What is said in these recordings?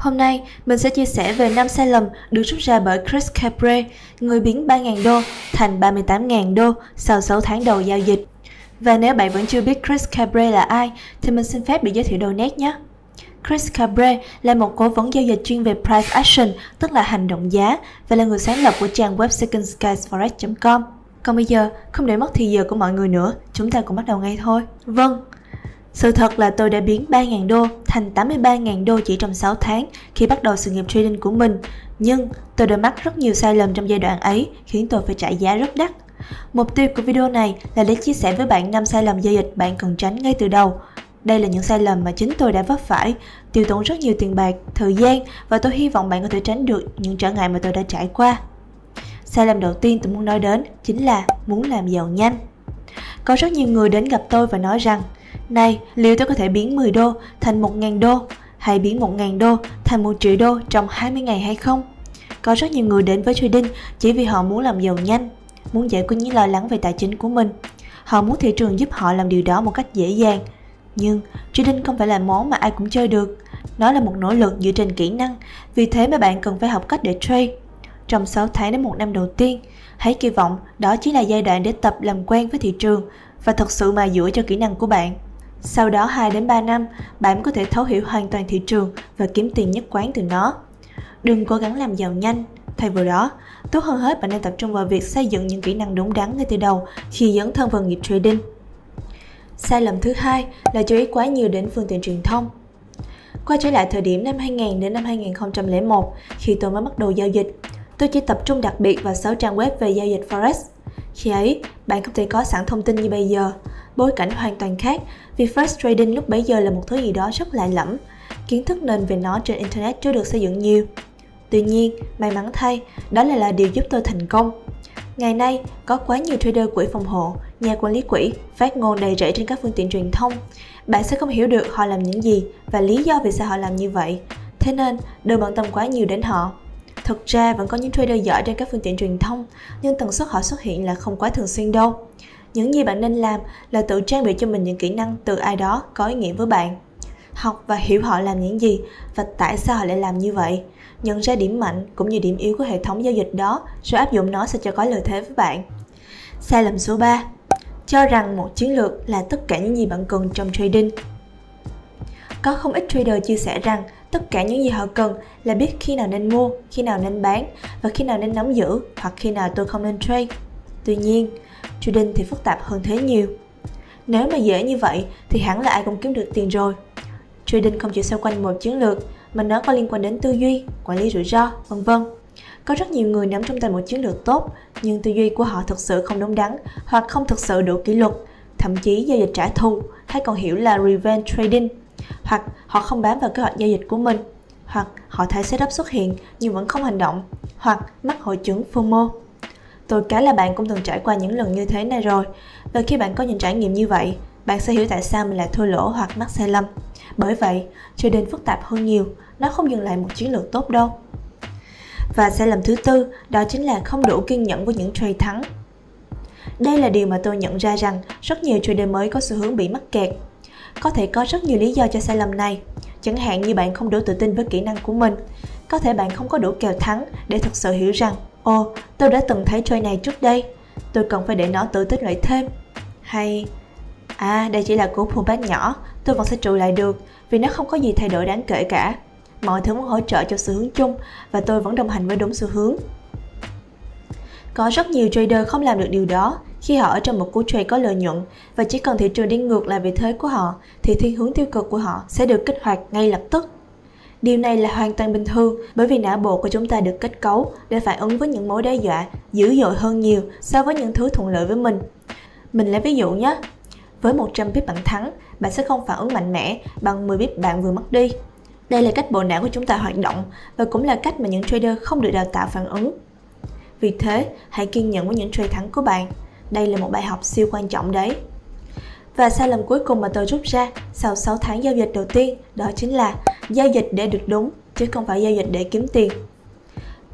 Hôm nay, mình sẽ chia sẻ về 5 sai lầm được rút ra bởi Chris Capre, người biến 3.000 đô thành 38.000 đô sau 6 tháng đầu giao dịch. Và nếu bạn vẫn chưa biết Chris Capre là ai, thì mình xin phép được giới thiệu đầu nét nhé. Chris Cabre là một cố vấn giao dịch chuyên về price action, tức là hành động giá, và là người sáng lập của trang web secondskiesforex.com. Còn bây giờ, không để mất thì giờ của mọi người nữa, chúng ta cùng bắt đầu ngay thôi. Vâng, sự thật là tôi đã biến 3.000 đô thành 83.000 đô chỉ trong 6 tháng khi bắt đầu sự nghiệp trading của mình. Nhưng tôi đã mắc rất nhiều sai lầm trong giai đoạn ấy khiến tôi phải trả giá rất đắt. Mục tiêu của video này là để chia sẻ với bạn 5 sai lầm giao dịch bạn cần tránh ngay từ đầu. Đây là những sai lầm mà chính tôi đã vấp phải, tiêu tốn rất nhiều tiền bạc, thời gian và tôi hy vọng bạn có thể tránh được những trở ngại mà tôi đã trải qua. Sai lầm đầu tiên tôi muốn nói đến chính là muốn làm giàu nhanh. Có rất nhiều người đến gặp tôi và nói rằng này, liệu tôi có thể biến 10 đô thành 1.000 đô hay biến 1.000 đô thành 1 triệu đô trong 20 ngày hay không? Có rất nhiều người đến với trading chỉ vì họ muốn làm giàu nhanh, muốn giải quyết những lo lắng về tài chính của mình. Họ muốn thị trường giúp họ làm điều đó một cách dễ dàng. Nhưng trading không phải là món mà ai cũng chơi được. Nó là một nỗ lực dựa trên kỹ năng, vì thế mà bạn cần phải học cách để trade. Trong 6 tháng đến một năm đầu tiên, hãy kỳ vọng đó chỉ là giai đoạn để tập làm quen với thị trường và thật sự mà dũa cho kỹ năng của bạn. Sau đó 2 đến 3 năm, bạn có thể thấu hiểu hoàn toàn thị trường và kiếm tiền nhất quán từ nó. Đừng cố gắng làm giàu nhanh, thay vào đó, tốt hơn hết bạn nên tập trung vào việc xây dựng những kỹ năng đúng đắn ngay từ đầu khi dấn thân vào nghiệp trading. Sai lầm thứ hai là chú ý quá nhiều đến phương tiện truyền thông. Quay trở lại thời điểm năm 2000 đến năm 2001 khi tôi mới bắt đầu giao dịch, tôi chỉ tập trung đặc biệt vào 6 trang web về giao dịch Forex. Khi ấy, bạn không thể có sẵn thông tin như bây giờ, bối cảnh hoàn toàn khác vì first trading lúc bấy giờ là một thứ gì đó rất lạ lẫm. Kiến thức nền về nó trên Internet chưa được xây dựng nhiều. Tuy nhiên, may mắn thay, đó lại là điều giúp tôi thành công. Ngày nay, có quá nhiều trader quỹ phòng hộ, nhà quản lý quỹ phát ngôn đầy rẫy trên các phương tiện truyền thông. Bạn sẽ không hiểu được họ làm những gì và lý do vì sao họ làm như vậy. Thế nên, đừng bận tâm quá nhiều đến họ. Thực ra vẫn có những trader giỏi trên các phương tiện truyền thông, nhưng tần suất họ xuất hiện là không quá thường xuyên đâu. Những gì bạn nên làm là tự trang bị cho mình những kỹ năng từ ai đó có ý nghĩa với bạn. Học và hiểu họ làm những gì và tại sao họ lại làm như vậy. Nhận ra điểm mạnh cũng như điểm yếu của hệ thống giao dịch đó rồi áp dụng nó sẽ cho có lợi thế với bạn. Sai lầm số 3 Cho rằng một chiến lược là tất cả những gì bạn cần trong trading. Có không ít trader chia sẻ rằng tất cả những gì họ cần là biết khi nào nên mua, khi nào nên bán và khi nào nên nắm giữ hoặc khi nào tôi không nên trade. Tuy nhiên, trading thì phức tạp hơn thế nhiều. Nếu mà dễ như vậy thì hẳn là ai cũng kiếm được tiền rồi. Trading không chỉ xoay quanh một chiến lược mà nó có liên quan đến tư duy, quản lý rủi ro, vân vân. Có rất nhiều người nắm trong tay một chiến lược tốt, nhưng tư duy của họ thực sự không đúng đắn hoặc không thực sự đủ kỷ luật, thậm chí giao dịch trả thù hay còn hiểu là revenge trading, hoặc họ không bám vào kế hoạch giao dịch của mình, hoặc họ thấy setup xuất hiện nhưng vẫn không hành động, hoặc mắc hội chứng FOMO. Tôi cá là bạn cũng từng trải qua những lần như thế này rồi Và khi bạn có những trải nghiệm như vậy Bạn sẽ hiểu tại sao mình lại thua lỗ hoặc mắc sai lầm. Bởi vậy, trading phức tạp hơn nhiều Nó không dừng lại một chiến lược tốt đâu. Và sai lầm thứ tư Đó chính là không đủ kiên nhẫn với những trade thắng. Đây là điều mà tôi nhận ra rằng Rất nhiều trader mới có xu hướng bị mắc kẹt. Có thể có rất nhiều lý do cho sai lầm này Chẳng hạn như bạn không đủ tự tin với kỹ năng của mình Có thể bạn không có đủ kèo thắng để thực sự hiểu rằng Ồ, tôi đã từng thấy trôi này trước đây, tôi cần phải để nó tự tích lũy thêm. Hay, à đây chỉ là cú pullback nhỏ, tôi vẫn sẽ trụ lại được vì nó không có gì thay đổi đáng kể cả. Mọi thứ muốn hỗ trợ cho xu hướng chung và tôi vẫn đồng hành với đúng xu hướng. Có rất nhiều trader không làm được điều đó khi họ ở trong một cú trade có lợi nhuận và chỉ cần thị trường đi ngược lại vị thế của họ thì thiên hướng tiêu cực của họ sẽ được kích hoạt ngay lập tức. Điều này là hoàn toàn bình thường bởi vì não bộ của chúng ta được kết cấu để phản ứng với những mối đe dọa dữ dội hơn nhiều so với những thứ thuận lợi với mình. Mình lấy ví dụ nhé. Với 100 pip bạn thắng, bạn sẽ không phản ứng mạnh mẽ bằng 10 pip bạn vừa mất đi. Đây là cách bộ não của chúng ta hoạt động và cũng là cách mà những trader không được đào tạo phản ứng. Vì thế, hãy kiên nhẫn với những trade thắng của bạn. Đây là một bài học siêu quan trọng đấy. Và sai lầm cuối cùng mà tôi rút ra sau 6 tháng giao dịch đầu tiên đó chính là giao dịch để được đúng chứ không phải giao dịch để kiếm tiền.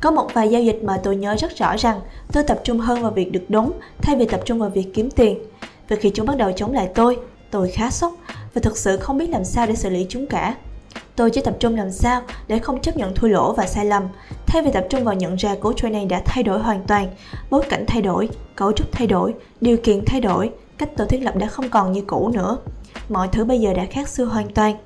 Có một vài giao dịch mà tôi nhớ rất rõ rằng tôi tập trung hơn vào việc được đúng thay vì tập trung vào việc kiếm tiền. Và khi chúng bắt đầu chống lại tôi, tôi khá sốc và thực sự không biết làm sao để xử lý chúng cả. Tôi chỉ tập trung làm sao để không chấp nhận thua lỗ và sai lầm, thay vì tập trung vào nhận ra cố training này đã thay đổi hoàn toàn, bối cảnh thay đổi, cấu trúc thay đổi, điều kiện thay đổi, cách tôi thiết lập đã không còn như cũ nữa. Mọi thứ bây giờ đã khác xưa hoàn toàn.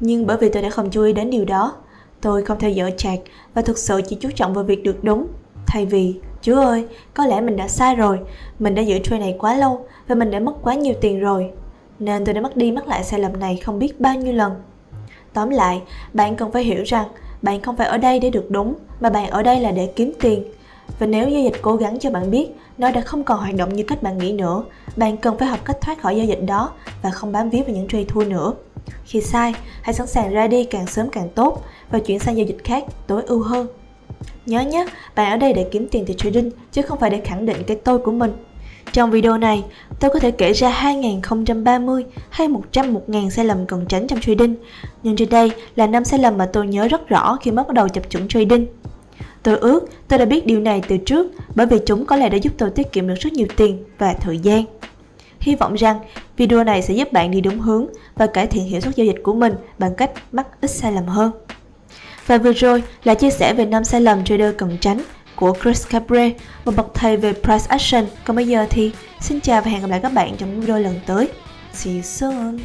Nhưng bởi vì tôi đã không chú ý đến điều đó, tôi không theo dõi chạc và thực sự chỉ chú trọng vào việc được đúng. Thay vì, Chúa ơi, có lẽ mình đã sai rồi, mình đã giữ trade này quá lâu và mình đã mất quá nhiều tiền rồi. Nên tôi đã mất đi mất lại sai lầm này không biết bao nhiêu lần. Tóm lại, bạn cần phải hiểu rằng bạn không phải ở đây để được đúng, mà bạn ở đây là để kiếm tiền. Và nếu giao dịch cố gắng cho bạn biết nó đã không còn hoạt động như cách bạn nghĩ nữa, bạn cần phải học cách thoát khỏi giao dịch đó và không bám víu vào những trade thua nữa. Khi sai, hãy sẵn sàng ra đi càng sớm càng tốt và chuyển sang giao dịch khác tối ưu hơn. Nhớ nhé, bạn ở đây để kiếm tiền từ trading chứ không phải để khẳng định cái tôi của mình. Trong video này, tôi có thể kể ra 2030 hay 100 1000 sai lầm cần tránh trong trading, nhưng trên đây là năm sai lầm mà tôi nhớ rất rõ khi mới bắt đầu chập chững trading. Tôi ước tôi đã biết điều này từ trước bởi vì chúng có lẽ đã giúp tôi tiết kiệm được rất nhiều tiền và thời gian. Hy vọng rằng video này sẽ giúp bạn đi đúng hướng và cải thiện hiệu suất giao dịch của mình bằng cách mắc ít sai lầm hơn. Và vừa rồi là chia sẻ về năm sai lầm trader cần tránh của Chris Cabre, một bậc thầy về price action. Còn bây giờ thì xin chào và hẹn gặp lại các bạn trong video lần tới. See you soon!